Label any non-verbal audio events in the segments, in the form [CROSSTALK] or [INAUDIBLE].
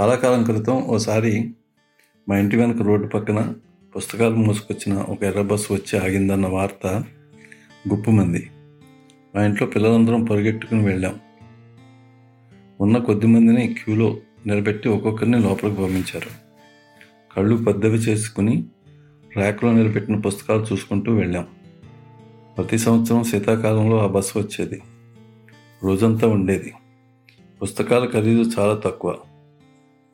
చాలా కాలం క్రితం ఓసారి మా ఇంటి వెనక రోడ్డు పక్కన పుస్తకాలు మోసుకొచ్చిన ఒక ఎర్ర బస్సు వచ్చి ఆగిందన్న వార్త గుప్పుమంది మా ఇంట్లో పిల్లలందరం పరిగెట్టుకుని వెళ్ళాం. ఉన్న కొద్ది మందిని క్యూలో నిలబెట్టి ఒక్కొక్కరిని లోపలికి పంపించారు. కళ్ళు పెద్దవి చేసుకుని ర్యాక్లో నిలబెట్టిన పుస్తకాలు చూసుకుంటూ వెళ్ళాం. ప్రతి సంవత్సరం శీతాకాలంలో ఆ బస్సు వచ్చేది. రోజంతా ఉండేది. పుస్తకాల ఖరీదు చాలా తక్కువ.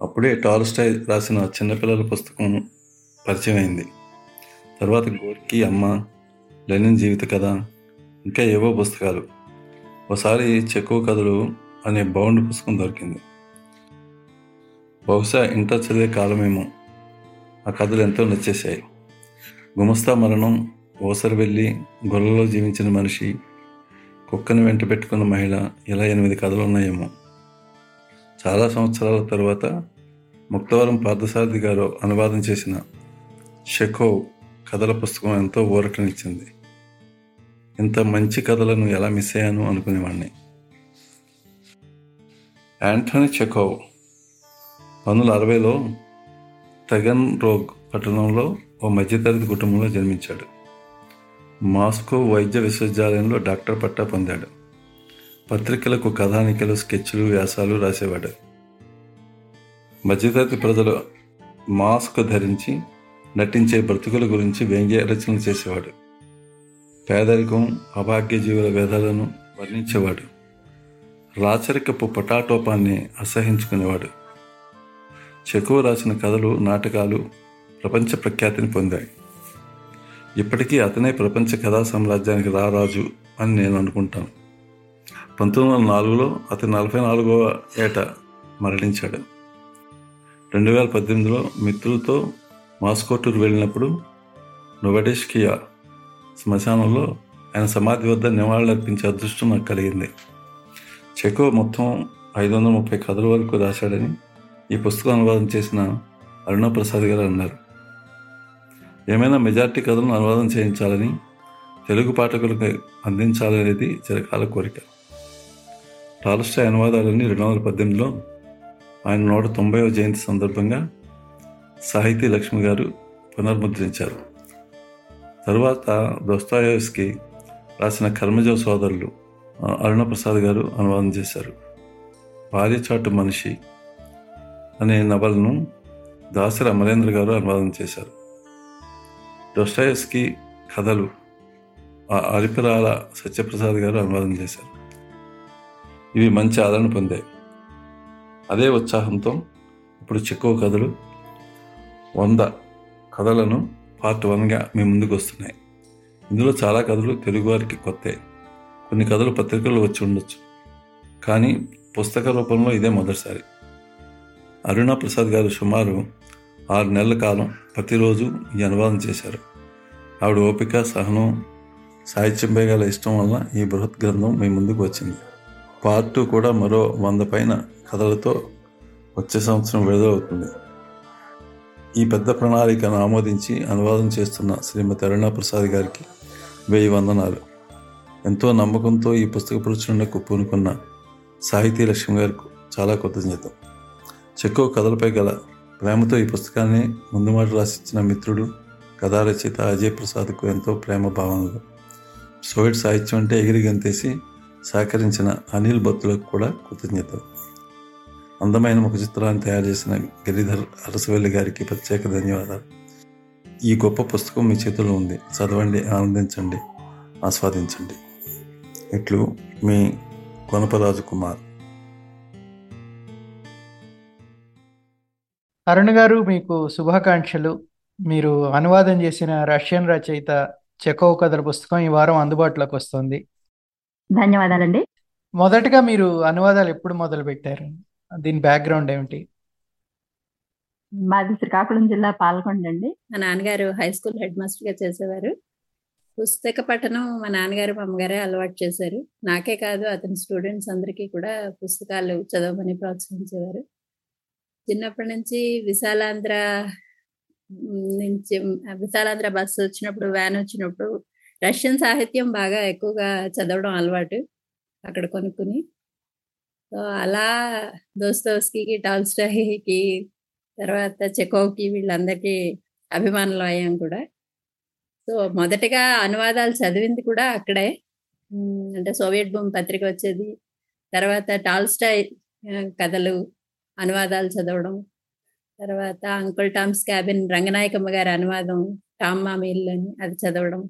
అప్పుడే టాల్స్టాయ్ రాసిన చిన్నపిల్లల పుస్తకం పరిచయం అయింది తర్వాత గోర్కి అమ్మ లెనిన్ జీవిత కథ ఇంకా ఏవో పుస్తకాలు. ఒకసారి చెక్కువ కథలు అనే బౌండ్ పుస్తకం దొరికింది. బహుశా ఇంటర్ చదివే కాలమేమో. ఆ కథలు ఎంతో నచ్చేశాయి. గుమస్తా మరణం ఓసరి వెళ్ళి గొర్రెలో జీవించిన మనిషి కుక్కని వెంట పెట్టుకున్న మహిళ ఇలా ఎనిమిది కథలు ఉన్నాయేమో చాలా సంవత్సరాల తర్వాత ముక్తవరం పార్థసారథి గారు అనువాదం చేసిన షెకోవ్ కథల పుస్తకం ఎంతో ఊరటనిచ్చింది. ఇంత మంచి కథలను ఎలా మిస్ అయ్యాను అనుకునేవాడిని యాంటనీ చెకోవ్ పంతొమ్మిది అరవైలో టగన్ రోగ్ పట్టణంలో ఓ మధ్యతరగతి కుటుంబంలో జన్మించాడు. మాస్కో వైద్య విశ్వవిద్యాలయంలో డాక్టర్ పట్టా పొందాడు. పత్రికలకు కథానికలు స్కెచ్లు వ్యాసాలు రాసేవాడు. మధ్యతరగతి ప్రజలు మాస్క్ ధరించి నటించే బ్రతుకుల గురించి వ్యంగ్య రచనలు చేసేవాడు. పేదరికం అభాగ్య జీవుల వేదాలను వర్ణించేవాడు. రాచరికపు పటాటోపాన్ని అసహించుకునేవాడు. చెకువ రాసిన కథలు నాటకాలు ప్రపంచ ప్రఖ్యాతిని పొందాయి. ఇప్పటికీ అతనే ప్రపంచ కథా సామ్రాజ్యానికి రారాజు అని నేను అనుకుంటాను. పంతొమ్మిది వందల నాలుగులో అతను నలభై నాలుగవ ఏట మరణించాడు. రెండు వేల పద్దెనిమిదిలో మిత్రులతో మాస్కో టూర్ వెళ్ళినప్పుడు నొవడెష్కియా శ్మశానంలో ఆయన సమాధి వద్ద నివాళులర్పించే అదృష్టం నాకు కలిగింది. చెకో మొత్తం ఐదు వందల ముప్పై కథల వరకు రాశాడని ఈ పుస్తకం అనువాదం చేసిన అరుణ ప్రసాద్ గారు అన్నారు. ఏమైనా మెజార్టీ కథలను అనువాదం చేయించాలని తెలుగు పాఠకులకు అందించాలనేది చిరకాల కోరిక. టాల్స్టాయ్ అనువాదాలన్నీ రెండు వందల పద్దెనిమిదిలో ఆయన నూట తొంభైవ జయంతి సందర్భంగా సాహితీ లక్ష్మి గారు పునర్ముద్రించారు. తరువాత దోస్తాయోస్కి రాసిన కర్మజ సోదరులు అరుణ ప్రసాద్ గారు అనువాదం చేశారు. భార్యచాటు మనిషి అనే నవలను దాసరి అమరేంద్ర గారు అనువాదం చేశారు. డొస్టాయస్కి కథలు అరిపిరాల సత్యప్రసాద్ గారు అనువాదం చేశారు. ఇవి మంచి ఆదరణ పొందాయి. అదే ఉత్సాహంతో ఇప్పుడు చెక్కువ కథలు వంద కథలను పార్ట్ వన్గా మీ ముందుకు వస్తున్నాయి. ఇందులో చాలా కథలు తెలుగువారికి కొత్త. కొన్ని కథలు పత్రికల్లో వచ్చి ఉండొచ్చు. కానీ పుస్తక రూపంలో ఇదే మొదటిసారి. అరుణ ప్రసాద్ గారు సుమారు ఆరు నెలల కాలం ప్రతిరోజు ఈ అనువాదం చేశారు. ఆవిడ ఓపిక సహనం సాహిత్యంపై గల ఇష్టం వల్ల ఈ బృహత్ గ్రంథం మీ ముందుకు వచ్చింది. పార్ట్ టూ కూడా మరో వంద పైన కథలతో వచ్చే సంవత్సరం విడుదలవుతుంది. ఈ పెద్ద ప్రణాళికను ఆమోదించి అనువాదం చేస్తున్న శ్రీమతి అరుణ ప్రసాద్ గారికి వెయ్యి వందనాలు. ఎంతో నమ్మకంతో ఈ పుస్తక ప్రచురణకు పూనుకున్న సాహితీ లక్ష్మి గారికి చాలా కృతజ్ఞత. చెక్కో కథలపై గల ప్రేమతో ఈ పుస్తకాన్ని ముందు మాట రాసిచ్చిన మిత్రుడు కథా రచయిత అజయ్ ప్రసాద్కు ఎంతో ప్రేమ భావనలు. సోవియట్ సాహిత్యం అంటే ఎగిరి గంతేసి సహకరించిన అనిల్ భక్తులకు కూడా కృతజ్ఞత అందమైన ముఖ చిత్రాన్ని తయారు చేసిన గిరిధర్ అరసవెల్లి గారికి ప్రత్యేక ధన్యవాదాలు. ఈ గొప్ప పుస్తకం మీ చేతుల్లో ఉంది. చదవండి ఆనందించండి ఆస్వాదించండి. ఇట్లు మీ కొనపరాజు కుమార్ అరుణ్ గారు మీకు శుభాకాంక్షలు. మీరు అనువాదం చేసిన రష్యన్ రచయిత చెకోవ్ కథల పుస్తకం ఈ వారం అందుబాటులోకి వస్తుంది. ధన్యవాదాలండి. మొదటగా మీరు అనువాదాలు ఎప్పుడు మొదలు పెట్టారు? దీని బ్యాక్గ్రౌండ్ ఏమిటి? మాది శ్రీకాకుళం జిల్లా పాల్గొండ అండి. మా నాన్నగారు హై స్కూల్ హెడ్ మాస్టర్గా చేసేవారు. పుస్తక పఠనం మా నాన్నగారు మా అమ్మగారే అలవాటు చేశారు. నాకే కాదు అతని స్టూడెంట్స్ అందరికీ కూడా పుస్తకాలు చదవమని ప్రోత్సహించేవారు. చిన్నప్పటి నుంచి విశాలాంధ్ర నుంచి విశాలాంధ్ర బస్సు వచ్చినప్పుడు వ్యాన్ వచ్చినప్పుడు రష్యన్ సాహిత్యం బాగా ఎక్కువగా చదవడం అలవాటు అక్కడ కొనుక్కుని. సో అలా దోస్తోస్కి టాల్స్టాయ్కి తర్వాత చెకోవ్కి వీళ్ళందరికీ అభిమానులు అయ్యాం కూడా. సో మొదటగా అనువాదాలు చదివింది కూడా అక్కడే. అంటే సోవియట్ భూమి పత్రిక వచ్చేది. తర్వాత టాల్స్టాయ్ కథలు అనువాదాలు చదవడం. తర్వాత అంకుల్ టామ్స్ క్యాబిన్ రంగనాయకమ్మ గారి అనువాదం టామ్ మామిల్ అని అది చదవడం.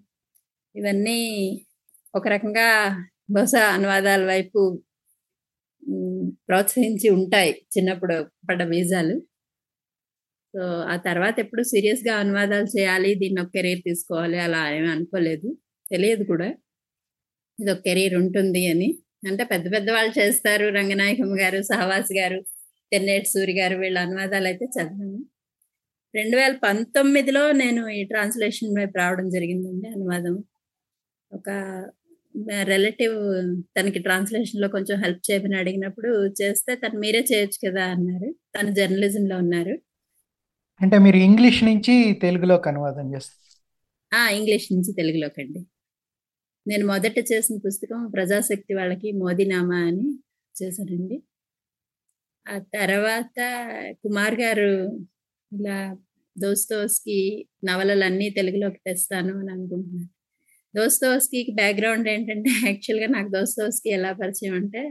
ఇవన్నీ ఒక రకంగా బహుశా అనువాదాల వైపు ప్రోత్సహించి ఉంటాయి చిన్నప్పుడు పడ్డ బీజాలు. సో ఆ తర్వాత ఎప్పుడు సీరియస్గా అనువాదాలు చేయాలి దీన్ని ఒక కెరీర్ తీసుకోవాలి అలా ఏమీ అనుకోలేదు. తెలియదు కూడా. ఇది ఒక కెరీర్ ఉంటుంది అని. అంటే పెద్ద పెద్ద వాళ్ళు చేస్తారు రంగనాయకం గారు సహవాస్ గారు తెన్నేటి సూరి గారు వీళ్ళ అనువాదాలు అయితే చదివాను. రెండు వేల పంతొమ్మిదిలో నేను ఈ ట్రాన్స్లేషన్ వైపు రావడం జరిగిందండి అనువాదం. ఒక రిలేటివ్ తనకి ట్రాన్స్లేషన్లో కొంచెం హెల్ప్ చేయమని అడిగినప్పుడు చేస్తే తను మీరే చేయొచ్చు కదా అన్నారు. తను జర్నలిజం లో ఉన్నారు. అంటే మీరు ఇంగ్లీష్ నుంచి తెలుగులోకి అనువాదం చేస్తారు ఆ ఇంగ్లీష్ నుంచి తెలుగులోకి అండి. నేను మొదట చేసిన పుస్తకం ప్రజాశక్తి వాళ్ళకి మోదీనామా అని చేశానండి. ఆ తర్వాత కుమార్ గారు ఇలా దోస్తోస్కి నవలలన్నీ తెలుగులోకి తెస్తాను అని అనుకుంటున్నాను. దోస్తోస్కి బ్యాక్గ్రౌండ్ ఏంటంటే యాక్చువల్గా నాకు దోస్తోస్కి ఎలా పరిచయం అంటే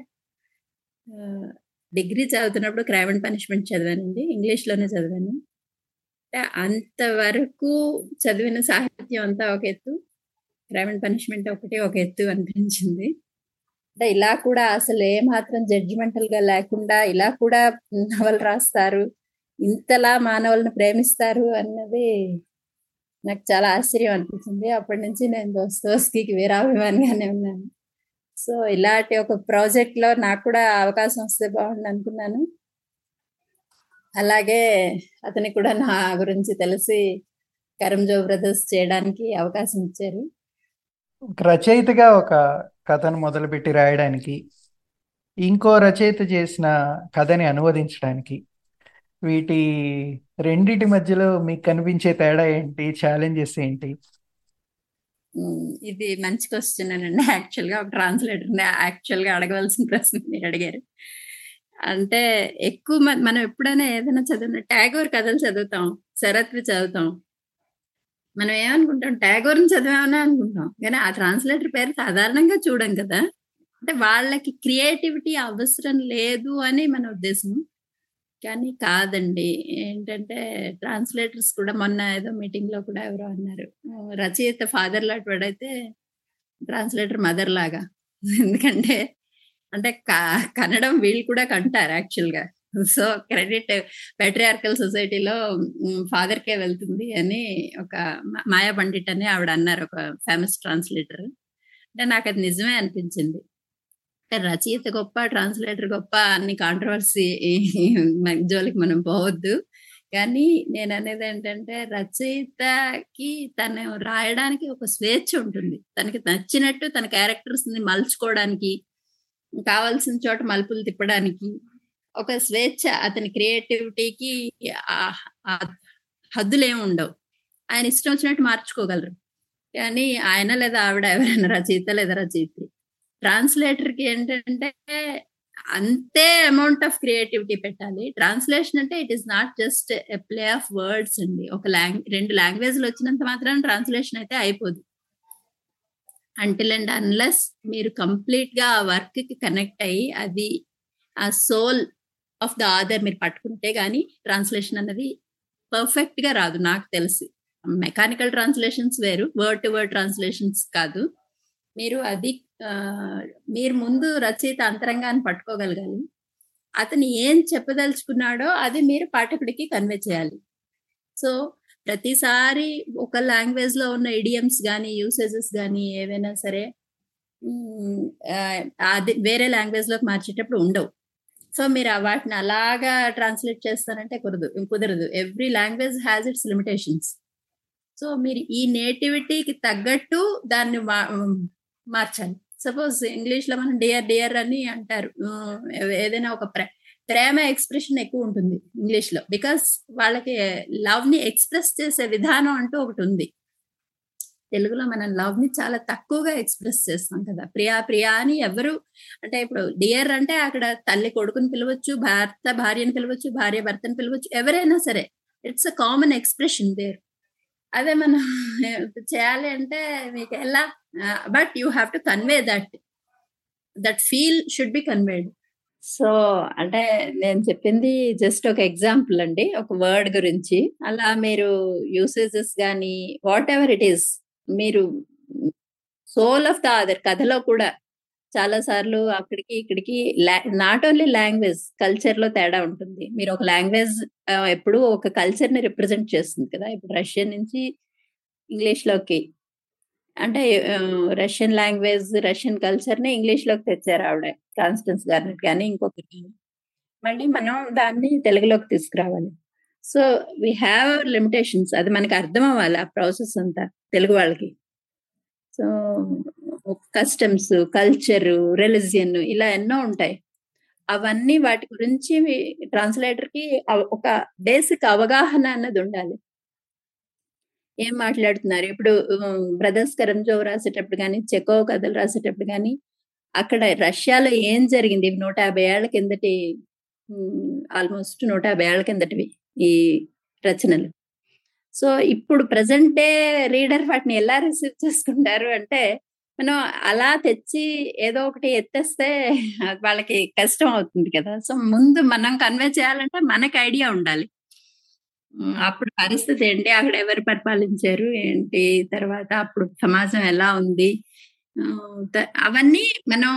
డిగ్రీ చదువుతున్నప్పుడు క్రైమ్ అండ్ పనిష్మెంట్ చదివానండి. ఇంగ్లీష్లోనే చదివాను. అంటే అంతవరకు చదివిన సాహిత్యం అంతా ఒక ఎత్తు క్రైమ్ అండ్ పనిష్మెంట్ ఒకటి ఒక ఎత్తు అనిపించింది. అంటే ఇలా కూడా అసలు ఏ మాత్రం గా లేకుండా ఇలా కూడా నవలు రాస్తారు ఇంతలా మానవులను ప్రేమిస్తారు అన్నది నాకు చాలా ఆశ్చర్యం అనిపించింది అప్పటి నుంచి నేను దోస్తోస్కి వీరాభిమానిగానే ఉన్నాను. సో ఇలాంటి ఒక ప్రాజెక్ట్లో నాకు కూడా అవకాశం వస్తే బాగుండు అనుకున్నాను. అలాగే అతనికి కూడా నా గురించి తెలిసి కరంజో బ్రదర్స్ చేయడానికి అవకాశం ఇచ్చారు. రచయితగా ఒక కథను మొదలుపెట్టి రాయడానికి ఇంకో రచయిత చేసిన కథని అనువదించడానికి వీటి రెండిటి మధ్యలో మీకు కనిపించే తేడా ఏంటి? ఛాలెంజెస్ ఏంటి? ఇది మంచి క్వశ్చన్ అండి. యాక్చువల్గా ఒక ట్రాన్స్లేటర్ యాక్చువల్గా అడగవలసిన ప్రశ్న మీరు అడిగారు. అంటే ఎక్కువ మ- మనం ఎప్పుడైనా ఏదైనా చదివిన ట్యాగోర్ కథలు చదువుతాం. శరత్వి చదువుతాం. మనం ఏమనుకుంటాం? ట్యాగోర్ని చదివామని అనుకుంటాం. కానీ ఆ ట్రాన్స్లేటర్ పేరు సాధారణంగా చూడం కదా. అంటే వాళ్ళకి క్రియేటివిటీ అవసరం లేదు అని మన ఉద్దేశం కానీ కాదండి. ఏంటంటే ట్రాన్స్లేటర్స్ కూడా మొన్న ఏదో మీటింగ్లో కూడా ఎవరో అన్నారు. రచయిత ఫాదర్ లాంటి వాడైతే ట్రాన్స్లేటర్ మదర్ లాగా. ఎందుకంటే అంటే కన్నడం వీళ్ళు కూడా కంటారు యాక్చువల్గా సో క్రెడిట్ పెట్రియార్కల్ సొసైటీలో ఫాదర్ కే వెళ్తుంది అని ఒక మాయా పండిట్ అని ఆవిడ అన్నారు ఒక ఫేమస్ ట్రాన్స్లేటర్. అంటే నాకు అది నిజమే అనిపించింది. రచయిత గొప్ప ట్రాన్స్లేటర్ గొప్ప అన్ని కాంట్రవర్సీ జోలికి మనం పోవద్దు. కానీ నేను అనేది ఏంటంటే రచయితకి తను రాయడానికి ఒక స్వేచ్ఛ ఉంటుంది. తనకి నచ్చినట్టు తన క్యారెక్టర్స్ని మలుచుకోవడానికి కావాల్సిన చోట మలుపులు తిప్పడానికి ఒక స్వేచ్ఛ అతని క్రియేటివిటీకి హద్దులు ఉండవు. ఆయన ఇష్టం వచ్చినట్టు మార్చుకోగలరు. కానీ ఆయన లేదా ఆవిడ ఎవరైనా రచయిత లేదా రచయిత్రి ట్రాన్స్లేటర్కి ఏంటంటే అంతే అమౌంట్ ఆఫ్ క్రియేటివిటీ పెట్టాలి. ట్రాన్స్లేషన్ అంటే it is not just a play of words అండి. ఒక లాంగ్ రెండు లాంగ్వేజ్లు వచ్చినంత మాత్రం ట్రాన్స్లేషన్ అయితే అయిపోదు. అంటిల్ అండ్ అన్లెస్ మీరు కంప్లీట్గా ఆ వర్క్కి కనెక్ట్ అయ్యి అది ఆ సోల్ ఆఫ్ ద ఆదర్ మీరు పట్టుకుంటే గానీ ట్రాన్స్లేషన్ అన్నది పర్ఫెక్ట్గా రాదు నాకు తెలిసి. మెకానికల్ ట్రాన్స్లేషన్స్ వేరు వర్డ్ టు వర్డ్ ట్రాన్స్లేషన్స్ కాదు. మీరు అది మీరు ముందు రచయిత అంతరంగాన్ని పట్టుకోగలగాలి. అతను ఏం చెప్పదలుచుకున్నాడో అది మీరు పాఠకుడికి కన్వే చేయాలి. సో ప్రతిసారి ఒక లాంగ్వేజ్లో ఉన్న ఇడియమ్స్ కానీ యూసేజెస్ కానీ ఏవైనా సరే అది వేరే లాంగ్వేజ్లోకి మార్చేటప్పుడు ఉండవు. సో మీరు వాటిని అలాగా ట్రాన్స్లేట్ చేస్తారంటే కుదరదు కుదరదు. Every language has its limitations so మీరు ఈ నేటివిటీకి తగ్గట్టు దాన్ని మా- మార్చాలి. సపోజ్ ఇంగ్లీష్లో మనం డియర్ డియర్ అని అంటారు. ఏదైనా ఒక ప్రే ప్రేమ ఎక్స్ప్రెషన్ ఎక్కువ ఉంటుంది ఇంగ్లీష్లో. బికాస్ వాళ్ళకి లవ్ని ఎక్స్ప్రెస్ చేసే విధానం అంటూ ఒకటి ఉంది. తెలుగులో మనం లవ్ని చాలా తక్కువగా ఎక్స్ప్రెస్ చేస్తాం కదా. ప్రియా ప్రియా అని ఎవరు అంటే ఇప్పుడు డియర్ అంటే అక్కడ తల్లి కొడుకుని పిలవచ్చు భర్త భార్యను పిలవచ్చు భార్య భర్తను పిలవచ్చు ఎవరైనా సరే. It's a common expression there అదే మనం చేయాలి అంటే మీకు ఎలా but you have to convey that that feel should be conveyed so అంటే నేను చెప్పింది జస్ట్ ఒక ఎగ్జాంపుల్ అండి. ఒక వర్డ్ గురించి. అలా మీరు యూసేజెస్ కానీ వాట్ ఎవర్ ఇట్ ఈస్ మీరు సోల్ ఆఫ్ ద అదర్ కథలో కూడా చాలా సార్లు అక్కడికి ఇక్కడికి నాట్ ఓన్లీ లాంగ్వేజ్ కల్చర్లో తేడా ఉంటుంది. మీరు ఒక లాంగ్వేజ్ ఎప్పుడు ఒక కల్చర్ని రిప్రజెంట్ చేస్తుంది కదా. ఇప్పుడు రష్యన్ నుంచి ఇంగ్లీష్లోకి. అంటే రష్యన్ లాంగ్వేజ్ రష్యన్ కల్చర్ని ఇంగ్లీష్లోకి తెచ్చారు ఆవిడ కాన్స్టెన్స్ గార్నెట్ కానీ ఇంకొకటి. కానీ మళ్ళీ మనం దాన్ని తెలుగులోకి తీసుకురావాలి. సో వీ హ్యావ్ లిమిటేషన్స్ అది మనకి అర్థం అవ్వాలి ఆ ప్రాసెస్ అంతా తెలుగు వాళ్ళకి. సో కస్టమ్స్ కల్చర్ రిలిజియన్ ఇలా ఎన్నో ఉంటాయి. అవన్నీ వాటి గురించి ట్రాన్స్లేటర్కి ఒక బేసిక్ అవగాహన అన్నది ఉండాలి. ఏం మాట్లాడుతున్నారు? ఇప్పుడు బ్రదర్స్ కరంజోవ్ రాసేటప్పుడు కానీ చెకో కథలు రాసేటప్పుడు కానీ అక్కడ రష్యాలో ఏం జరిగింది? నూట యాభై ఏళ్ళ కిందటి ఆల్మోస్ట్ నూట యాభై ఏళ్ళ కిందటివి ఈ రచనలు. సో ఇప్పుడు ప్రజెంటే రీడర్ వాటిని ఎలా రిసీవ్ చేసుకుంటారు అంటే మనం అలా తెచ్చి ఏదో ఒకటి ఎత్తేస్తే వాళ్ళకి కష్టం అవుతుంది కదా. సో ముందు మనం కన్వే చేయాలంటే మనకి ఐడియా ఉండాలి. అప్పుడు పరిస్థితి ఏంటి? అక్కడ ఎవరు పరిపాలించారు? ఏంటి? తర్వాత అప్పుడు సమాజం ఎలా ఉంది? అవన్నీ మనం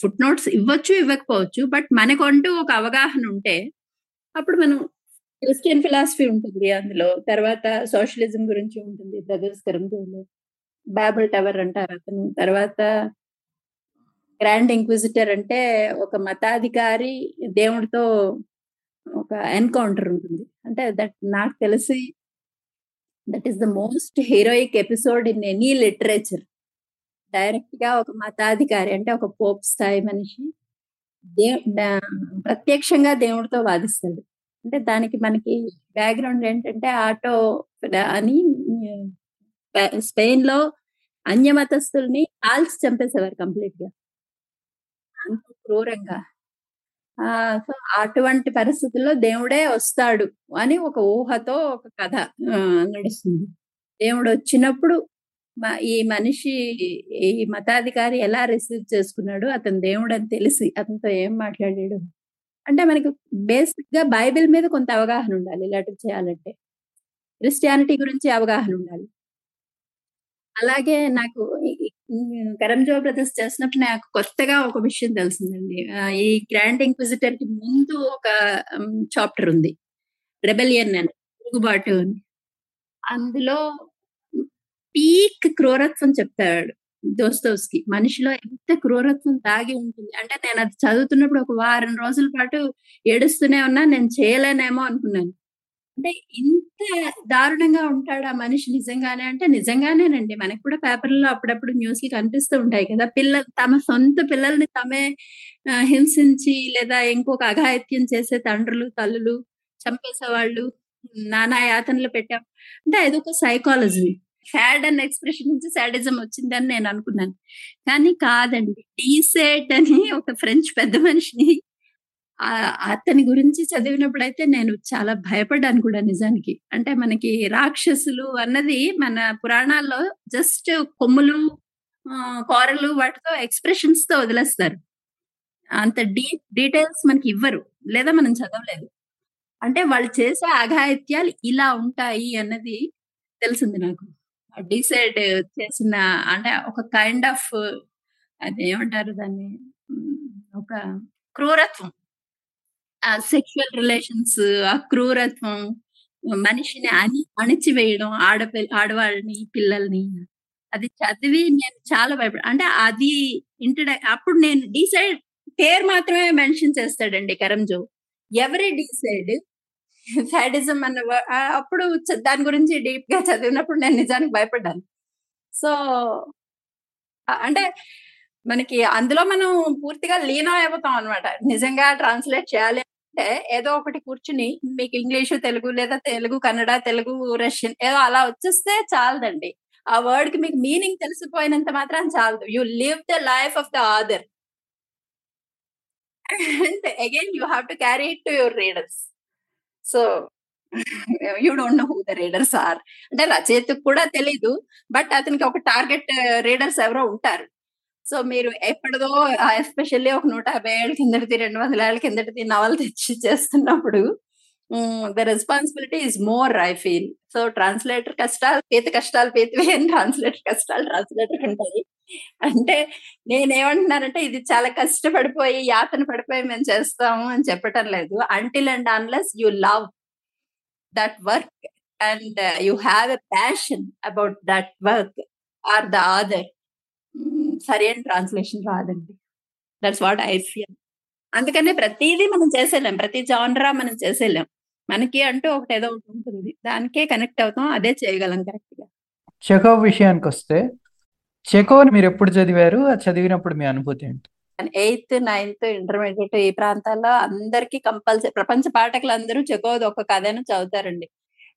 ఫుట్ నోట్స్ ఇవ్వచ్చు ఇవ్వకపోవచ్చు బట్ మనకంటూ ఒక అవగాహన ఉంటే అప్పుడు మనం క్రిస్టియన్ ఫిలాసఫీ ఉంటుంది అందులో. తర్వాత సోషలిజం గురించి ఉంటుంది బ్రదర్స్ కరంజోలో బాబుల్ టవర్ అంటారు అతను. తర్వాత గ్రాండ్ ఇంక్విజిటర్ అంటే ఒక మతాధికారి దేవుడితో ఒక ఎన్కౌంటర్ ఉంటుంది. అంటే దట్ నాకు తెలిసి that is the most heroic episode in any literature. డైరెక్ట్గా ఒక మతాధికారి అంటే ఒక పోప్ స్థాయి మనిషి. దే ప్రత్యక్షంగా దేవుడితో వాదిస్తాడు. అంటే దానికి మనకి బ్యాక్గ్రౌండ్ ఏంటంటే ఆటో అని స్పెయిన్లో అన్యమతస్తుల్ని కాల్చి చంపేసేవారు కంప్లీట్గా అంత క్రూరంగా. సో అటువంటి పరిస్థితుల్లో దేవుడే వస్తాడు అని ఒక ఊహతో ఒక కథ నడుస్తుంది. దేవుడు వచ్చినప్పుడు ఈ మనిషి ఈ మతాధికారి ఎలా రిసీవ్ చేసుకున్నాడు అతను దేవుడు అని తెలిసి అతనితో ఏం మాట్లాడాడు? అంటే మనకి బేసిక్గా బైబిల్ మీద కొంత అవగాహన ఉండాలి. ఇలాంటివి చేయాలంటే. క్రిస్టియానిటీ గురించి అవగాహన ఉండాలి. అలాగే నాకు కరంజో బ్రదర్స్ చేసినప్పుడు నాకు కొత్తగా ఒక విషయం తెలిసిందండి. ఈ గ్రాండ్ ఇంక్విజిటర్కి ముందు ఒక చాప్టర్ ఉంది. రెబెలియన్ అని తిరుగుబాటు అని. అందులో పీక్ క్రూరత్వం చెప్తాడు. దోస్తోస్కి మనిషిలో ఎంత క్రూరత్వం దాగి ఉంటుంది. అంటే నేను అది చదువుతున్నప్పుడు ఒక వారం రోజుల పాటు ఏడుస్తూనే ఉన్నా నేను చేయలేనేమో అనుకున్నాను. అంటే ఇంత దారుణంగా ఉంటాడు ఆ మనిషి నిజంగానే అంటే నిజంగానేనండి. మనకు కూడా పేపర్లో అప్పుడప్పుడు న్యూస్లు కనిపిస్తూ ఉంటాయి కదా. పిల్లలు తమ సొంత పిల్లల్ని తమే హింసించి లేదా ఇంకొక అఘాయిత్యం చేసే తండ్రులు తల్లులు చంపేసేవాళ్ళు నానా యాతనలు పెట్టాం. అంటే అదొక సైకాలజీ. హ్యాడ్ అన్న ఎక్స్ప్రెషన్ నుంచి సాడిజం వచ్చిందని నేను అనుకున్నాను. కానీ కాదండి డీసెట్ అని ఒక ఫ్రెంచ్ పెద్ద మనిషిని అతని గురించి చదివినప్పుడు అయితే నేను చాలా భయపడ్డాను కూడా నిజానికి. అంటే మనకి రాక్షసులు అన్నది మన పురాణాల్లో జస్ట్ కొమ్ములు కూరలు వాటితో ఎక్స్ప్రెషన్స్తో వదిలేస్తారు. అంత డీ డీటెయిల్స్ మనకి ఇవ్వరు లేదా మనం చదవలేదు. అంటే వాళ్ళు చేసే అఘాయిత్యాలు ఇలా ఉంటాయి అన్నది తెలిసింది నాకు. డిసైడ్ చేసిన అంటే ఒక కైండ్ ఆఫ్ అది ఏమంటారు దాన్ని? ఒక క్రూరత్వం. ఆ సెక్షువల్ రిలేషన్స్ ఆ క్రూరత్వం మనిషిని అని అణిచివేయడం ఆడపి ఆడవాళ్ళని పిల్లల్ని. అది చదివి నేను చాలా భయపడ అంటే అది ఇంటడ అప్పుడు నేను డిసైడ్ పేరు మాత్రమే మెన్షన్ చేస్తాడండి కరంజో. ఎవరి డిసైడ్ సాడిజం అన్న అప్పుడు దాని గురించి డీప్గా చదివినప్పుడు నేను నిజానికి భయపడ్డాను. సో అంటే మనకి అందులో మనం పూర్తిగా లీనం అయిపోతాం అనమాట నిజంగా ట్రాన్స్లేట్ చేయాలి అంటే ఏదో ఒకటి కూర్చుని మీకు ఇంగ్లీషు తెలుగు లేదా తెలుగు కన్నడ తెలుగు రష్యన్ ఏదో అలా వచ్చేస్తే చాలదండి. ఆ వర్డ్కి మీకు మీనింగ్ తెలిసిపోయినంత మాత్రం చాలదు. You live the life of the other and again you have to carry it to your readers. So you don't know who the readers are. అంటే రచయితకు కూడా తెలీదు బట్ అతనికి ఒక టార్గెట్ రీడర్స్ ఎవరో ఉంటారు. సో మీరు ఎప్పటిదో ఎస్పెషల్లీ ఒక నూట యాభై ఏళ్ళ కిందటిది రెండు వందల ఏళ్ళ కిందటిది నవల తెచ్చి చేస్తున్నప్పుడు the responsibility is more I feel so translator కష్టాలు పీత కష్టాలు పేతవే అని ట్రాన్స్లేటర్ కష్టాలు ట్రాన్స్లేటర్ ఉంటాయి. అంటే నేనేమంటున్నానంటే ఇది చాలా కష్టపడిపోయి యాతన పడిపోయి మేము చేస్తాము అని చెప్పటం లేదు. Until and unless you love that work and you have a passion about that work or the other సరైన ట్రాన్స్లేషన్ రాదండి. దట్స్ వాట్ ఐ ఫీల్ అందుకనే ప్రతిదీ మనం చేసేలేం ప్రతి జానరా మనం చేసేలేం మనకి అంటూ ఒకటి ఏదో ఒకటి ఉంటుంది. దానికే కనెక్ట్ అవుతాం. అదే చేయగలం కరెక్ట్గా. చెకోవ్ విషయానికి వస్తే చెకోవ్ని మీరు ఎప్పుడు చదివారు? అది చదివినప్పుడు మీ అనుభూతి ఏంటి? ఎయిత్ నైన్త్ ఇంటర్మీడియట్ ఈ ప్రాంతాల్లో అందరికీ కంపల్సరీ ప్రపంచ పాఠకులు అందరూ చెకోవ్ ఒక కథను చదువుతారండి.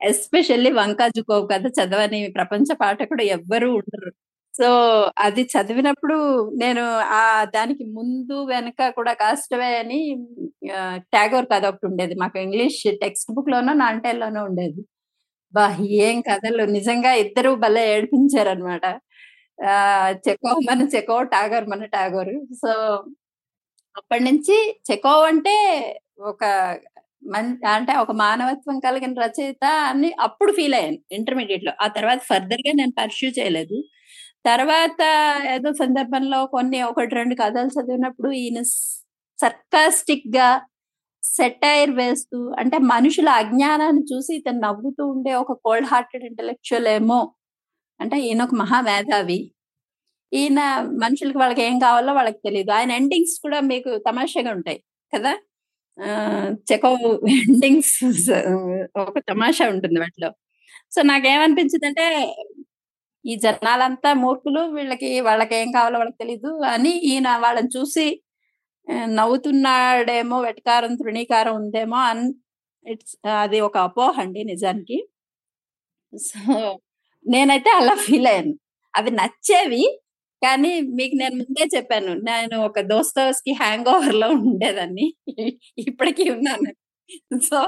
ఎస్పెషల్లీ వంకా జుకోవ్ కథ చదవని ప్రపంచ పాఠకుడు ఎవ్వరూ ఉండరు. సో అది చదివినప్పుడు నేను ఆ దానికి ముందు వెనక కూడా కాస్టవే అని ట్యాగోర్ కథ ఒకటి ఉండేది. మాకు ఇంగ్లీష్ టెక్స్ట్ బుక్ లోనో నాంటేల్లోనో ఉండేది. బా ఏం కథలు? నిజంగా ఇద్దరు భలే ఏడిపించారనమాట చెకో మన చెకో టాగోర్ మన టాగోర్. సో అప్పటి నుంచి చెకో అంటే ఒక మన్ అంటే ఒక మానవత్వం కలిగిన రచయిత అని అప్పుడు ఫీల్ అయ్యాను ఇంటర్మీడియట్లో ఆ తర్వాత ఫర్దర్గా నేను పర్స్యూ చేయలేదు. తర్వాత ఏదో సందర్భంలో కొన్ని ఒకటి రెండు కథలు చదివినప్పుడు ఈయన సర్కాస్టిక్గా సెటైర్ వేస్తూ అంటే మనుషుల అజ్ఞానాన్ని చూసి ఇతను నవ్వుతూ ఉండే ఒక కోల్డ్ హార్టెడ్ ఇంటలెక్చువల్ ఏమో అంటే ఈయన ఒక మహామేధావి. ఈయన మనుషులకి వాళ్ళకి ఏం కావాలో వాళ్ళకి తెలియదు ఆయన ఎండింగ్స్ కూడా మీకు తమాషాగా ఉంటాయి కదా? చెకో ఎండింగ్స్ ఒక తమాషా ఉంటుంది వాటిలో. సో నాకేమనిపించింది అంటే ఈ జనాలంతా మూర్ఖులు వీళ్ళకి వాళ్ళకి ఏం కావాలో వాళ్ళకి తెలీదు అని ఈయన వాళ్ళని చూసి నవ్వుతున్నాడేమో వెటకారం తృణీకారం ఉందేమో అన్ ఇట్స్ అది ఒక అపోహ అండి నిజానికి. సో నేనైతే అలా ఫీల్ అయ్యాను. అవి నచ్చేవి కానీ మీకు నేను ముందే చెప్పాను నేను ఒక దోస్తోస్కి హ్యాంగ్ ఓవర్లో ఉండేదాన్ని ఇప్పటికీ ఉన్నాను. [LAUGHS] సో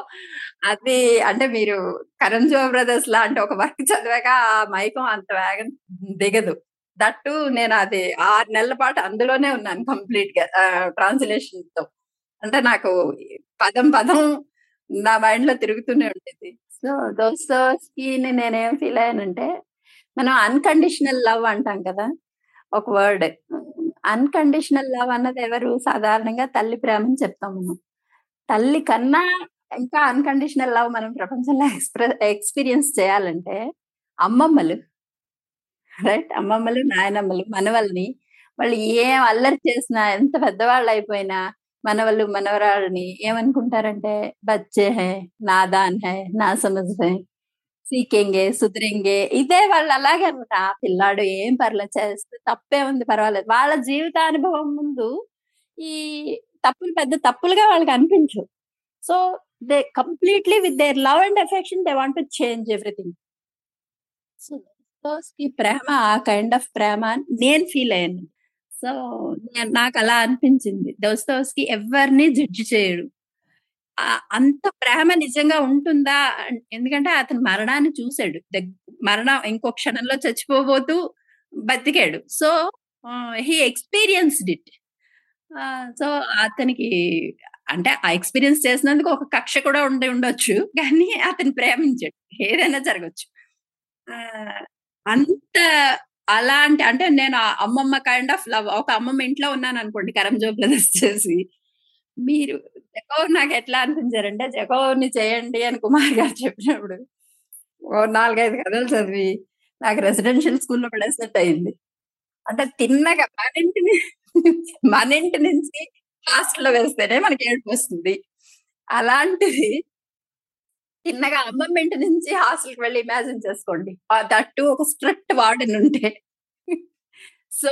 అది అంటే మీరు కరణ్ జో బ్రదర్స్ లాంటి ఒక వర్క్ చదివాక ఆ మైకం అంత వేగం దిగదు. దట్టు నేను అది ఆరు నెలల పాటు అందులోనే ఉన్నాను కంప్లీట్గా ట్రాన్స్లేషన్తో అంటే నాకు పదం పదం నా మైండ్లో తిరుగుతూనే ఉండేది. సో దోస్తోస్కి నేనేం ఫీల్ అయ్యానంటే మనం అన్కండిషనల్ లవ్ అంటాం కదా ఒక వర్డ్. అన్కండిషనల్ లవ్ అన్నది ఎవరు సాధారణంగా తల్లి ప్రేమని చెప్తాం మనం తల్లి కన్నా ఇంకా అన్కండిషనల్ లవ్ మనం ప్రపంచంలో ఎక్స్ప్రెస్ ఎక్స్పీరియన్స్ చేయాలంటే అమ్మమ్మలు. రైట్ అమ్మమ్మలు నాయనమ్మలు మనవల్ని వాళ్ళు ఏం అల్లరి చేసినా ఎంత పెద్దవాళ్ళు అయిపోయినా మనవళ్ళు మనవరాళ్ళని ఏమనుకుంటారంటే బచ్చే హే నాదాన్ హే నా సమజ్ హే సీకెంగే సుధరింగే ఇదే వాళ్ళు అలాగే అనమాట. ఆ పిల్లాడు ఏం పర్లేదు చేస్తే తప్పే ఉంది పర్వాలేదు. వాళ్ళ జీవితానుభవం ముందు ఈ తప్పులు పెద్ద తప్పులుగా వాళ్ళకి అనిపించు. So they completely with their love and affection they want to change everything. So కి ప్రేమ ఆ కైండ్ ఆఫ్ ప్రేమ నేను ఫీల్ అయ్యాను. సో నాకు అలా అనిపించింది. దోస్తోస్కి ఎవరిని జడ్జి చేయడు. అంత ప్రేమ నిజంగా ఉంటుందా? ఎందుకంటే అతను మరణాన్ని చూశాడు. మరణం ఇంకో క్షణంలో చచ్చిపోబోతూ బతికాడు. So he experienced it. So అతనికి అంటే ఆ ఎక్స్పీరియన్స్ చేసినందుకు ఒక కక్ష కూడా ఉండి ఉండొచ్చు. కానీ అతను ప్రేమించాడు. ఏదైనా జరగచ్చు. అంత అలాంటి అంటే నేను అమ్మమ్మ కైండ్ ఆఫ్ లవ్ ఒక అమ్మమ్మ ఇంట్లో ఉన్నాను అనుకోండి కరంజో బ్రదర్స్ చేసి. మీరు జగోవ్ నాకు ఎట్లా అనిపించారంటే జగోవ్ని చేయండి అని కుమార్ గారు చెప్పినప్పుడు ఓ నాలుగైదు కథలు చదివి నాకు రెసిడెన్షియల్ స్కూల్లో పడేసినట్టు అయింది. అంటే తిన్నగా మన మన ఇంటి నుంచి హాస్టల్లో వేస్తేనే మనకి ఏడుపు వస్తుంది. అలాంటిది చిన్నగా అమ్మమ్మ ఇంటి నుంచి హాస్టల్కి వెళ్ళి ఇమాజిన్ చేసుకోండి. దట్టు ఒక స్ట్రిక్ట్ వార్డెన్ ఉంటే. సో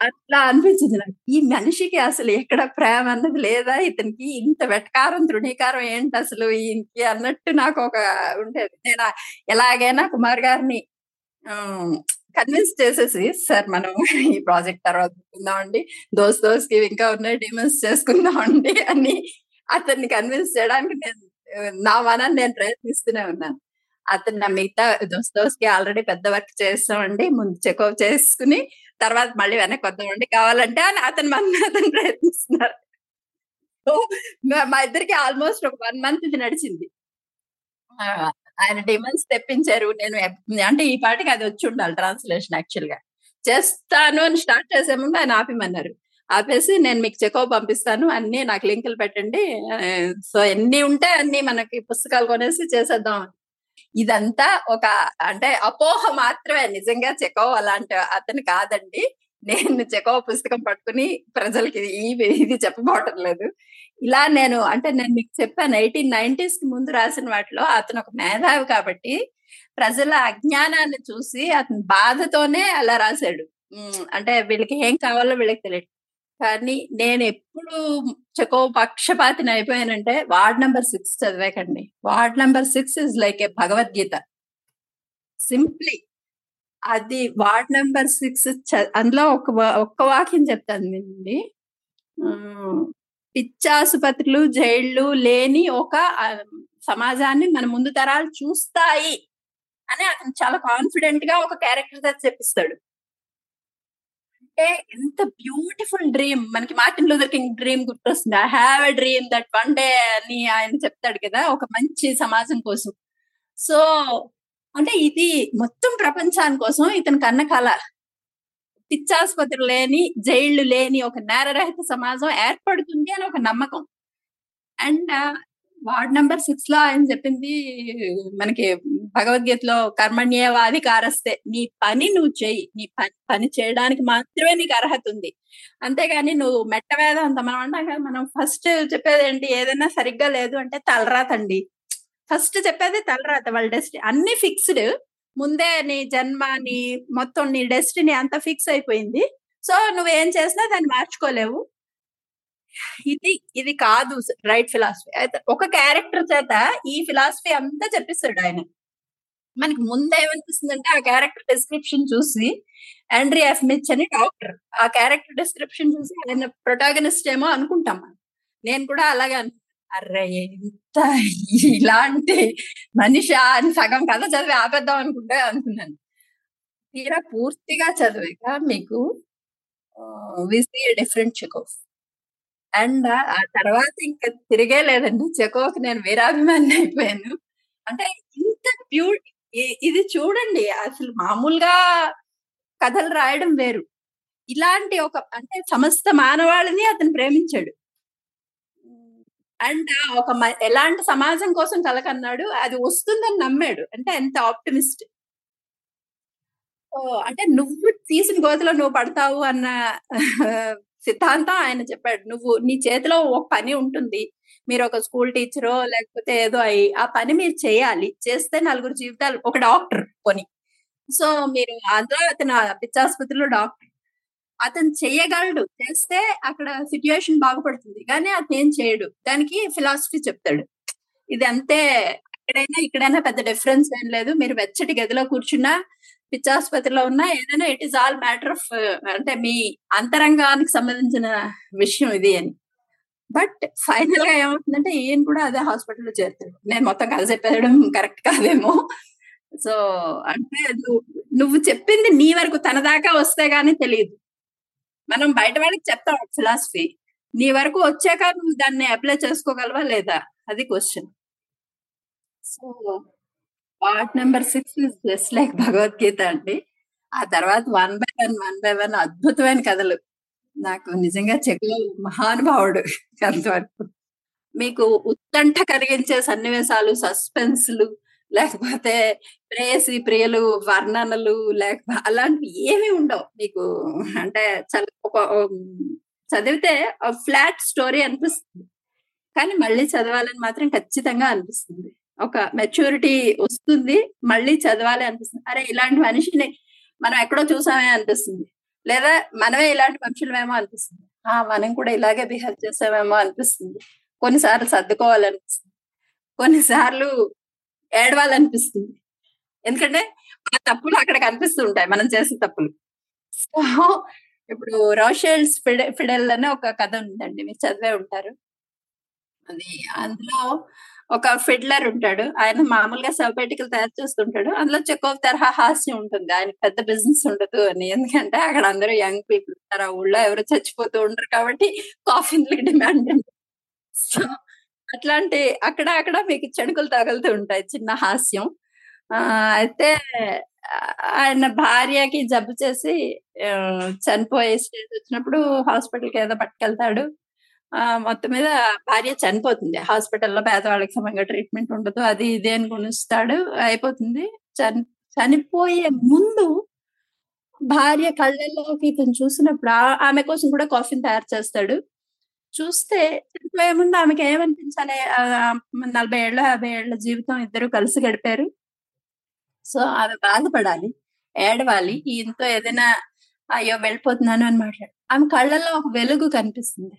అట్లా అనిపించింది నాకు. ఈ మనిషికి అసలు ఎక్కడ ప్రేమ అన్నది లేదా? ఇతనికి ఇంత వెటకారం తృణీకారం ఏంటి అసలు? ఈ అన్నట్టు నాకు ఒక ఉండేది నేను ఎలాగైనా కుమార్ గారిని కన్విన్స్ చేసేసి సార్ మనం ఈ ప్రాజెక్ట్ తర్వాత అండి. దోస్ దోస్కి ఇంకా ఉన్నాయి డిమన్స్ చేసుకుందాం అండి అని అతన్ని కన్విన్స్ చేయడానికి నేను నా వనాన్ని నేను ప్రయత్నిస్తూనే ఉన్నాను. అతను నా మిగతా దోస్ దోస్కి ఆల్రెడీ పెద్ద వర్క్ చేస్తామండి ముందు చెక్అప్ చేసుకుని తర్వాత మళ్ళీ వెనక్కి వద్దామండి కావాలంటే అని అతను మన అతను ప్రయత్నిస్తున్నారు. మా ఇద్దరికి ఆల్మోస్ట్ ఒక వన్ మంత్ ఇది నడిచింది. ఆయన డిమాండ్స్ తెప్పించారు. నేను అంటే ఈ పాటికి అది వచ్చి ఉండాలి ట్రాన్స్లేషన్ యాక్చువల్గా. చేస్తాను అని స్టార్ట్ చేసే ఆయన ఆపిమన్నారు. ఆపేసి నేను మీకు చెకో పంపిస్తాను. అన్ని నాకు లింకులు పెట్టండి. సో ఎన్ని ఉంటే అన్ని మనకి పుస్తకాలు కొనేసి చేసేద్దాం ఇదంతా ఒక అంటే అపోహ మాత్రమే. నిజంగా చెకో అలాంటి అతను కాదండి. నేను చెకో పుస్తకం పట్టుకుని ప్రజలకి ఇది చెప్పబోవటం లేదు ఇలా నేను అంటే నేను మీకు చెప్పాను ఎయిటీన్ నైన్టీస్కి ముందు రాసిన వాటిలో అతను ఒక మేధావి కాబట్టి ప్రజల అజ్ఞానాన్ని చూసి అతని బాధతోనే అలా రాశాడు. అంటే వీళ్ళకి ఏం కావాలో వీళ్ళకి తెలియదు. కానీ నేను ఎప్పుడు చెకో పక్షపాతిని అయిపోయానంటే ward number six చదివాకండి. Ward number six is like a Bhagavad Gita. Simply అది వార్డ్ నెంబర్ సిక్స్ అందులో ఒక ఒక్క వాక్యం చెప్తాను వినండి. పిచ్చాసుపత్రులు జైళ్ళు లేని ఒక సమాజాన్ని మన ముందు తరాలు చూస్తాయి అని అతను చాలా కాన్ఫిడెంట్గా ఒక క్యారెక్టర్ చెప్పిస్తాడు. అంటే ఎంత బ్యూటిఫుల్ డ్రీమ్ మనకి మార్టిన్ లూథర్ కింగ్ డ్రీమ్ గుర్తొస్తుంది? I have a dream that one day అని ఆయన చెప్తాడు కదా ఒక మంచి సమాజం కోసం. సో అంటే ఇది మొత్తం ప్రపంచాని కోసం ఇతని కన్న కళ. పిచ్చాసుపత్రి లేని జైళ్ళు లేని ఒక నేరరహిత సమాజం ఏర్పడుతుంది అని ఒక నమ్మకం. అండ్ వార్డ్ నెంబర్ సిక్స్లో ఆయన చెప్పింది మనకి భగవద్గీతలో కర్మణ్యేవాది కారస్తే నీ పని నువ్వు చెయ్యి. నీ పని పని చేయడానికి మాత్రమే నీకు అర్హత ఉంది. అంతేగాని నువ్వు మెట్ట అంత మనం అంటాం మనం ఫస్ట్ చెప్పేది ఏంటి? ఏదైనా సరిగ్గా లేదు అంటే తలరాతండి. ఫస్ట్ చెప్పేది తలరాత వాళ్ళ డెస్టినీ అన్ని ఫిక్స్డ్. ముందే నీ జన్మ నీ మొత్తం నీ డెస్టినీ అంత ఫిక్స్ అయిపోయింది. సో నువ్వేం చేసినా దాన్ని మార్చుకోలేవు. ఇది ఇది కాదు రైట్ ఫిలాసఫీ. అయితే ఒక క్యారెక్టర్ చేత ఈ ఫిలాసఫీ అంతా చెప్పిస్తాడు ఆయన. మనకి ముందే ఏమనిపిస్తుందంటే ఆ క్యారెక్టర్ డిస్క్రిప్షన్ చూసి ఆండ్రీ ఎఫ్ మిచ్ అని డాక్టర్. ఆ క్యారెక్టర్ డిస్క్రిప్షన్ చూసి ఆయన ప్రొటాగనిస్ట్ ఏమో అనుకుంటాం నేను కూడా అలాగే అనుకుంటాను. అర్రే ఎంత [LAUGHS] ఇలాంటి మనిషి అని సగం కథ చదివి ఆపేద్దాం అనుకుంటే అనుకున్నాను. తీరా పూర్తిగా చదివాక మీకు విజీ డిఫరెంట్ చెకోఫ్. అండ్ ఆ తర్వాత ఇంకా తిరిగే లేదండి. చెకోఫ్ నేను వీరాభిమాని అయిపోయాను. అంటే ఇంత ప్యూర్ ఇది చూడండి అసలు మామూలుగా కథలు రాయడం వేరు. ఇలాంటి ఒక అంటే సమస్త మానవాళిని అతను ప్రేమించాడు. అండ్ ఒక ఎలాంటి సమాజం కోసం కలకన్నాడు అది వస్తుందని నమ్మాడు. అంటే ఎంత ఆప్టిమిస్ట్. అంటే నువ్వు తీసిన గోతిలో నువ్వు పడతావు అన్న [LAUGHS] సిద్ధాంతం ఆయన చెప్పాడు. నువ్వు నీ చేతిలో ఒక పని ఉంటుంది. మీరు ఒక స్కూల్ టీచరో లేకపోతే ఏదో అయ్యి ఆ పని మీరు చేయాలి. చేస్తే నలుగురు జీవితాలు ఒక డాక్టర్ కొని. సో మీరు అందులో అతను పిచ్చాసుపత్రిలో డాక్టర్. అతను చేయగలడు. చేస్తే అక్కడ సిచ్యుయేషన్ బాగుపడుతుంది. కానీ అతను ఏం చేయడు. దానికి ఫిలాసఫీ చెప్తాడు. ఇది అంతే ఎక్కడైనా ఇక్కడైనా పెద్ద డిఫరెన్స్ ఏం లేదు. మీరు వెచ్చటి గదిలో కూర్చున్నా పిచ్చాసుపత్రిలో ఉన్నా ఏదైనా it is all matter of అంటే మీ అంతరంగానికి సంబంధించిన విషయం ఇది అని. బట్ ఫైనల్గా ఏమవుతుందంటే ఈయన కూడా అదే హాస్పిటల్లో చేరుతాడు. నేను మొత్తం కథ చెప్పేయడం కరెక్ట్ కాదేమో. సో అంటే నువ్వు చెప్పింది నీ వరకు తన దాకా వస్తే గానీ తెలియదు. మనం బయట వాళ్ళకి చెప్తాం ఫిలాసఫీ నీ వరకు వచ్చాక నువ్వు దాన్ని అప్లై చేసుకోగలవా లేదా? అది question so part number six is just like Bhagavad Gita అండి. ఆ తర్వాత one by one one by one అద్భుతమైన కథలు. నాకు నిజంగా చెక్లో మహానుభావుడు [LAUGHS] అంతవరకు మీకు ఉత్కంఠ కలిగించే సన్నివేశాలు సస్పెన్స్లు లేకపోతే ప్రేయసి ప్రియలు వర్ణనలు లేకపోతే అలాంటివి ఏమీ ఉండవు. మీకు అంటే ఒక చదివితే ఫ్లాట్ స్టోరీ అనిపిస్తుంది. కానీ మళ్ళీ చదవాలని మాత్రం ఖచ్చితంగా అనిపిస్తుంది. ఒక మెచ్యూరిటీ వస్తుంది మళ్ళీ చదవాలి అనిపిస్తుంది. అరే ఇలాంటి మనిషిని మనం ఎక్కడో చూసామే అనిపిస్తుంది. లేదా మనమే ఇలాంటి మనుషులమేమో అనిపిస్తుంది. ఆ మనం కూడా ఇలాగే బిహేవ్ చేసామేమో అనిపిస్తుంది. కొన్నిసార్లు సర్దుకోవాలనిపిస్తుంది. కొన్నిసార్లు ఏడవాలనిపిస్తుంది. ఎందుకంటే ఆ తప్పులు అక్కడ కనిపిస్తూ ఉంటాయి మనం చేసే తప్పులు. సో ఇప్పుడు రోషెల్స్ ఫిడె ఫిడెల్ అనే ఒక కథ ఉందండి మీరు చదివే ఉంటారు. అది అందులో ఒక ఫిడ్లర్ ఉంటాడు ఆయన మామూలుగా శవపేటికలు తయారు చేస్తుంటాడు అందులో చెకోవ్ తరహా హాస్యం ఉంటుంది ఆయన పెద్ద బిజినెస్ ఉండదు అని. ఎందుకంటే అక్కడ అందరూ యంగ్ పీపుల్ ఉంటారు ఆ ఊళ్ళో ఎవరు చచ్చిపోతూ ఉంటారు కాబట్టి కాఫీన్లకి డిమాండ్ సో అట్లాంటి అక్కడ అక్కడ మీకు చెడుకులు తగులుతూ ఉంటాయి. చిన్న హాస్యం. ఆ అయితే ఆయన భార్యకి జబ్బు చేసి చనిపోయే స్టేజ్ వచ్చినప్పుడు హాస్పిటల్కి ఏదో పట్టుకెళ్తాడు. ఆ, మొత్తం మీద భార్య చనిపోతుంది. హాస్పిటల్లో పేదవాళ్ళకి సమంగా ట్రీట్మెంట్ ఉండదు. అది ఇది అని కొనిస్తాడు అయిపోతుంది. చని చనిపోయే ముందు భార్య కళ్ళల్లోకి ఇతను చూసినప్పుడు ఆమె కోసం కూడా కాఫీని తయారు చేస్తాడు. చూస్తే చనిపోయే ముందు ఆమెకి ఏమనిపించాలి నలభై ఏళ్ళ యాభై ఏళ్ళ జీవితం ఇద్దరు కలిసి గడిపారు. సో ఆమె బాధపడాలి ఏడవాలి ఈయనతో ఏదైనా అయ్యో వెళ్ళిపోతున్నాను అని మాట్లాడు. ఆమె కళ్ళల్లో ఒక వెలుగు కనిపిస్తుంది.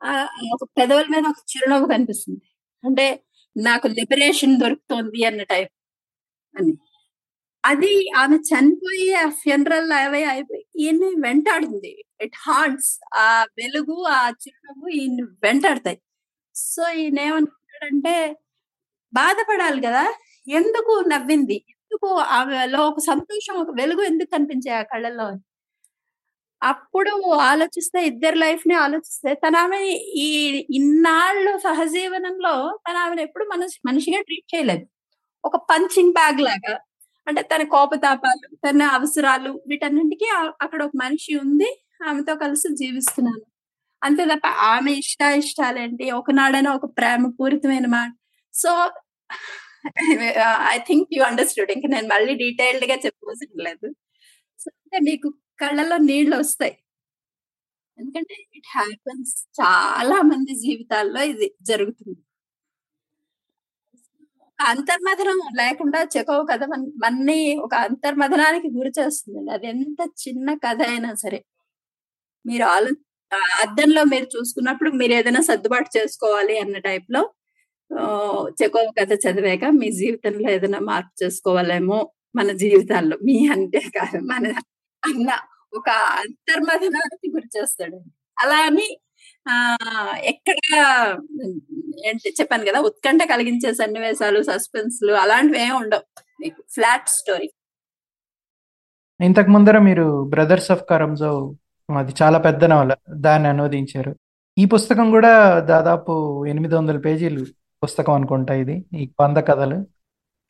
ఆ ఒక పెదవుల మీద ఒక చిరునవ్వు కనిపిస్తుంది. అంటే నాకు లిబరేషన్ దొరుకుతోంది అన్న టైప్ అని. అది ఆమె చనిపోయి ఆ ఫ్యూనరల్ అవే అయిపోయి ఈయన్ని వెంటాడుతుంది. ఇట్ హార్ట్స్ ఆ వెలుగు ఆ చిరునవ్వు ఈయన్ని వెంటాడతాయి. సో ఈయన ఏమనుకుంటాడంటే బాధపడాలి కదా? ఎందుకు నవ్వింది? ఎందుకు ఆమెలో ఒక సంతోషం ఒక వెలుగు ఎందుకు కనిపించాయి ఆ కళ్ళల్లో? అప్పుడు ఆలోచిస్తే ఇద్దరు లైఫ్ని ఆలోచిస్తే తన ఆమె ఈ ఇన్నాళ్ళు సహజీవనంలో తన ఆమెను ఎప్పుడు మనిషి మనిషిగా ట్రీట్ చేయలేదు. ఒక పంచింగ్ బ్యాగ్ లాగా. అంటే తన కోపతాపాలు తన అవసరాలు వీటన్నింటికి అక్కడ ఒక మనిషి ఉంది ఆమెతో కలిసి జీవిస్తున్నాను. అంతే తప్ప ఆమె ఇష్ట ఇష్టాలేంటి ఒకనాడైనా ఒక ప్రేమ పూరితమైన మాట so I think you understood ఇంకా నేను మళ్ళీ డీటెయిల్డ్గా చెప్పవలసిన లేదు. సో అంటే మీకు కళ్ళలో నీళ్ళు వస్తాయి. ఎందుకంటే ఇట్ హ్యాపన్స్ చాలా మంది జీవితాల్లో ఇది జరుగుతుంది. అంతర్మథనం లేకుండా చెకో కథ మన్ని ఒక అంతర్మథనానికి గురి చేస్తుందండి. అది ఎంత చిన్న కథ అయినా సరే. మీరు ఆలో అద్దంలో మీరు చూసుకున్నప్పుడు మీరు ఏదైనా సర్దుబాటు చేసుకోవాలి అన్న టైప్లో చెకో కథ చదివాక మీ జీవితంలో ఏదైనా మార్పు చేసుకోవాలేమో మన జీవితాల్లో. మీ అంటే కాదు మన అన్న ఒక అంతర్మథనానికి గురి చేస్తాడు. అలా అని ఎక్కడ చెప్పాను కదా ఉత్కంఠ కలిగించే సన్నివేశాలు సస్పెన్స్లు అలాంటివి ఏమి ఉండవు. మీకు ఫ్లాట్ స్టోరీ. ఇంతకు ముందర మీరు బ్రదర్స్ ఆఫ్ కరంజో అది చాలా పెద్ద నవల దాన్ని అనువదించారు. ఈ పుస్తకం కూడా దాదాపు ఎనిమిది వందల పేజీలు పుస్తకం అనుకుంటా ఇది ఈ వంద కథలు.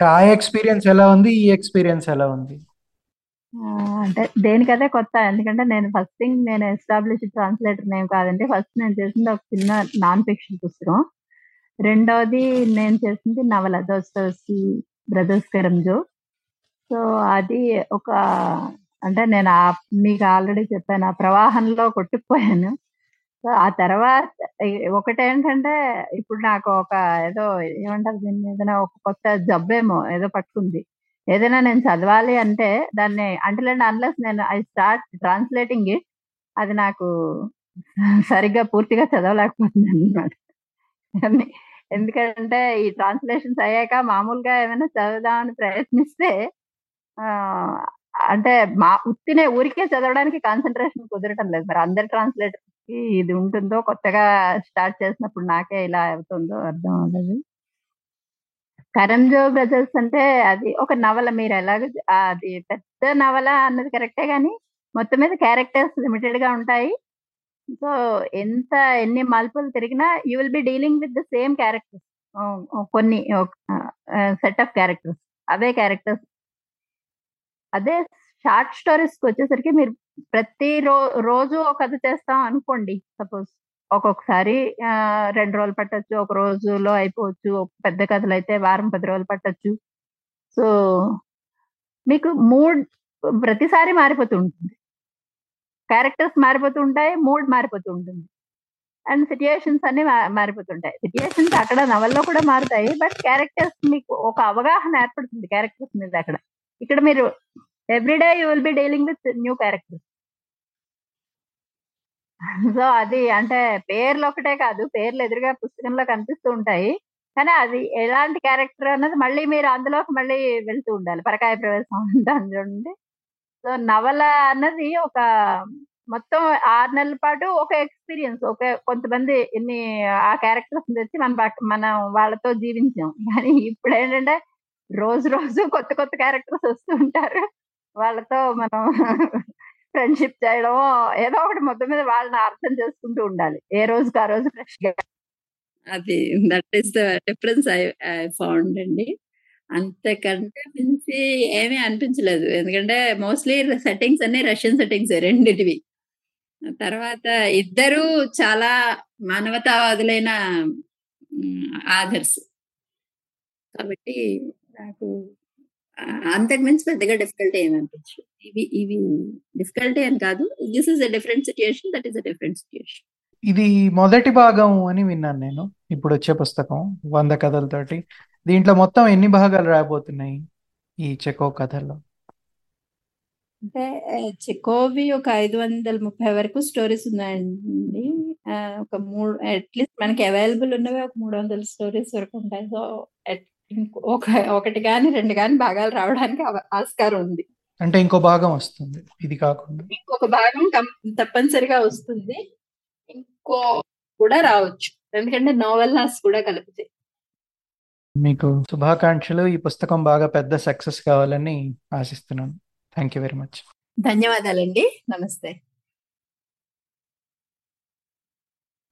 ఆ ఎక్స్పీరియన్స్ ఎలా ఉంది ఈ ఎక్స్పీరియన్స్ ఎలా ఉంది? అంటే దేనికదే కొత్త ఎందుకంటే నేను ఫస్ట్ థింగ్ నేను ఎస్టాబ్లిష్ ట్రాన్స్లేటర్ నేమ్ కాదండి. ఫస్ట్ నేను చేసింది ఒక చిన్న నాన్ ఫిక్షన్ పుస్తకం. రెండవది నేను చేసింది నవల దోస్తోసి బ్రదర్స్ కరంజో సో అది ఒక అంటే నేను ఆ మీకు ఆల్రెడీ చెప్పాను ఆ ప్రవాహంలో కొట్టుకుపోయాను. సో ఆ తర్వాత ఒకటేంటంటే ఇప్పుడు నాకు ఒక ఏదో ఏమంటారు దీని ఏదైనా ఒక కొత్త జబ్బేమో ఏదో పట్టుకుంది. ఏదైనా నేను చదవాలి అంటే దాన్ని అంటే అండ్ అన్లెస్ నేను ఐ స్టార్ట్ ట్రాన్స్లేటింగ్ ఇట్ అది నాకు సరిగ్గా పూర్తిగా చదవలేకపోతున్నాను అనమాట ఎందుకంటే ఈ ట్రాన్స్లేషన్స్ అయ్యాక మామూలుగా ఏమైనా చదవదామని ప్రయత్నిస్తే ఆ, అంటే మా ఉత్తినే ఊరికే చదవడానికి కాన్సన్ట్రేషన్ కుదరటం లేదు. మరి అందరి ట్రాన్స్లేటర్కి ఇది ఉంటుందో కొత్తగా స్టార్ట్ చేసినప్పుడు నాకే ఇలా అవుతుందో అర్థం అవ్వలేదు. కరంజో బ్రదర్స్ అంటే అది ఒక నవల మీరు ఎలాగ అది పెద్ద నవల అన్నది కరెక్టే కానీ మొత్తం మీద క్యారెక్టర్స్ లిమిటెడ్గా ఉంటాయి. సో ఎంత ఎన్ని మలుపులు తిరిగినా you will be dealing with the same characters. కొన్ని సెట్ ఆఫ్ క్యారెక్టర్స్. అవే క్యారెక్టర్స్. అదే షార్ట్ స్టోరీస్కి వచ్చేసరికి మీరు ప్రతి రో రోజు ఒక కథ చేస్తాం అనుకోండి సపోజ్. ఒక్కొక్కసారి రెండు రోజులు పట్టొచ్చు ఒక రోజులో అయిపోవచ్చు పెద్ద కథలు అయితే వారం పది రోజులు పట్టొచ్చు. సో మీకు మూడ్ ప్రతిసారి మారిపోతూ ఉంటుంది. క్యారెక్టర్స్ మారిపోతూ ఉంటాయి మూడ్ మారిపోతూ ఉంటుంది. అండ్ సిచ్యుయేషన్స్ అన్ని మారిపోతుంటాయి. సిచ్యుయేషన్స్ అక్కడ నవల్లో కూడా మారుతాయి బట్ క్యారెక్టర్స్ మీకు ఒక అవగాహన ఏర్పడుతుంది క్యారెక్టర్స్ మీద అక్కడ. ఇక్కడ మీరు everyday you will be dealing with new characters. So అది అంటే పేర్లు ఒకటే కాదు పేర్లు ఎదురుగా పుస్తకంలో కనిపిస్తూ ఉంటాయి. కానీ అది ఎలాంటి క్యారెక్టర్ అన్నది మళ్ళీ మీరు అందులోకి మళ్ళీ వెళ్తూ ఉండాలి. పరకాయ ప్రవేశం [LAUGHS] దాని చూడండి సో నవల అన్నది ఒక మొత్తం ఆరు నెలల పాటు ఒక ఎక్స్పీరియన్స్. ఒక కొంతమంది ఎన్ని ఆ క్యారెక్టర్స్ తెచ్చి మన మనం వాళ్ళతో జీవించాం. కానీ ఇప్పుడు ఏంటంటే రోజు రోజు కొత్త కొత్త క్యారెక్టర్స్ వస్తూ ఉంటారు. వాళ్ళతో మనం ఫ్రెండ్షిప్ చేయడం ఏదో ఒకటి మొత్తం మీద వాళ్ళని అర్థం చేసుకుంటూ ఉండాలి. ఏ రోజుకి ఆ రోజు ఫ్రెష్గా అది that is the difference I I found అండి. అంతకంటే మించి ఏమీ అనిపించలేదు. ఎందుకంటే మోస్ట్లీ సెట్టింగ్స్ అన్ని రష్యన్ సెట్టింగ్స్ రెండింటివి. తర్వాత ఇద్దరు చాలా మానవతావాదులైన ఆధర్స్ కాబట్టి నాకు అంతకు మించి పెద్దగా డిఫికల్టీ ఏమి అనిపించదు. ఇవి ఇవి డిఫికల్టీ అని కాదు. This is a different situation that is a different situation ఇది మొదటి భాగం అని విన్నాను నేను. ఇప్పుడు వచ్చే పుస్తకం వంద కథలతోటి. దీంట్లో మొత్తం ఎన్ని భాగాలు రాబోతున్నాయి ఈ చెకో కథల్లో? అంటే చెకోవి ఒక ఐదు వందల ముప్పై వరకు స్టోరీస్ ఉన్నాయండి. ఒక మూడు అట్లీస్ట్ మనకి అవైలబుల్ ఉన్నవి ఒక మూడు వందల స్టోరీస్ వరకు ఉంటాయి. సో ఇంకో- ఒక ఒకటి కానీ రెండు కానీ భాగాలు రావడానికి ఆస్కారం ఉంది. అంటే ఇంకో భాగం వస్తుంది. ఇది కాకుండా. ఇంకొక భాగం తప్పనిసరిగా వస్తుంది. ఇంకో కూడా రావచ్చు. ఎందుకంటే నోవెల్లాస్ కూడా కలిపితే. మీకు శుభాకాంక్షలు. ఈ పుస్తకం బాగా పెద్ద సక్సెస్ కావాలని ఆశిస్తున్నాను. Thank you very much. ధన్యవాదాలండి. నమస్తే.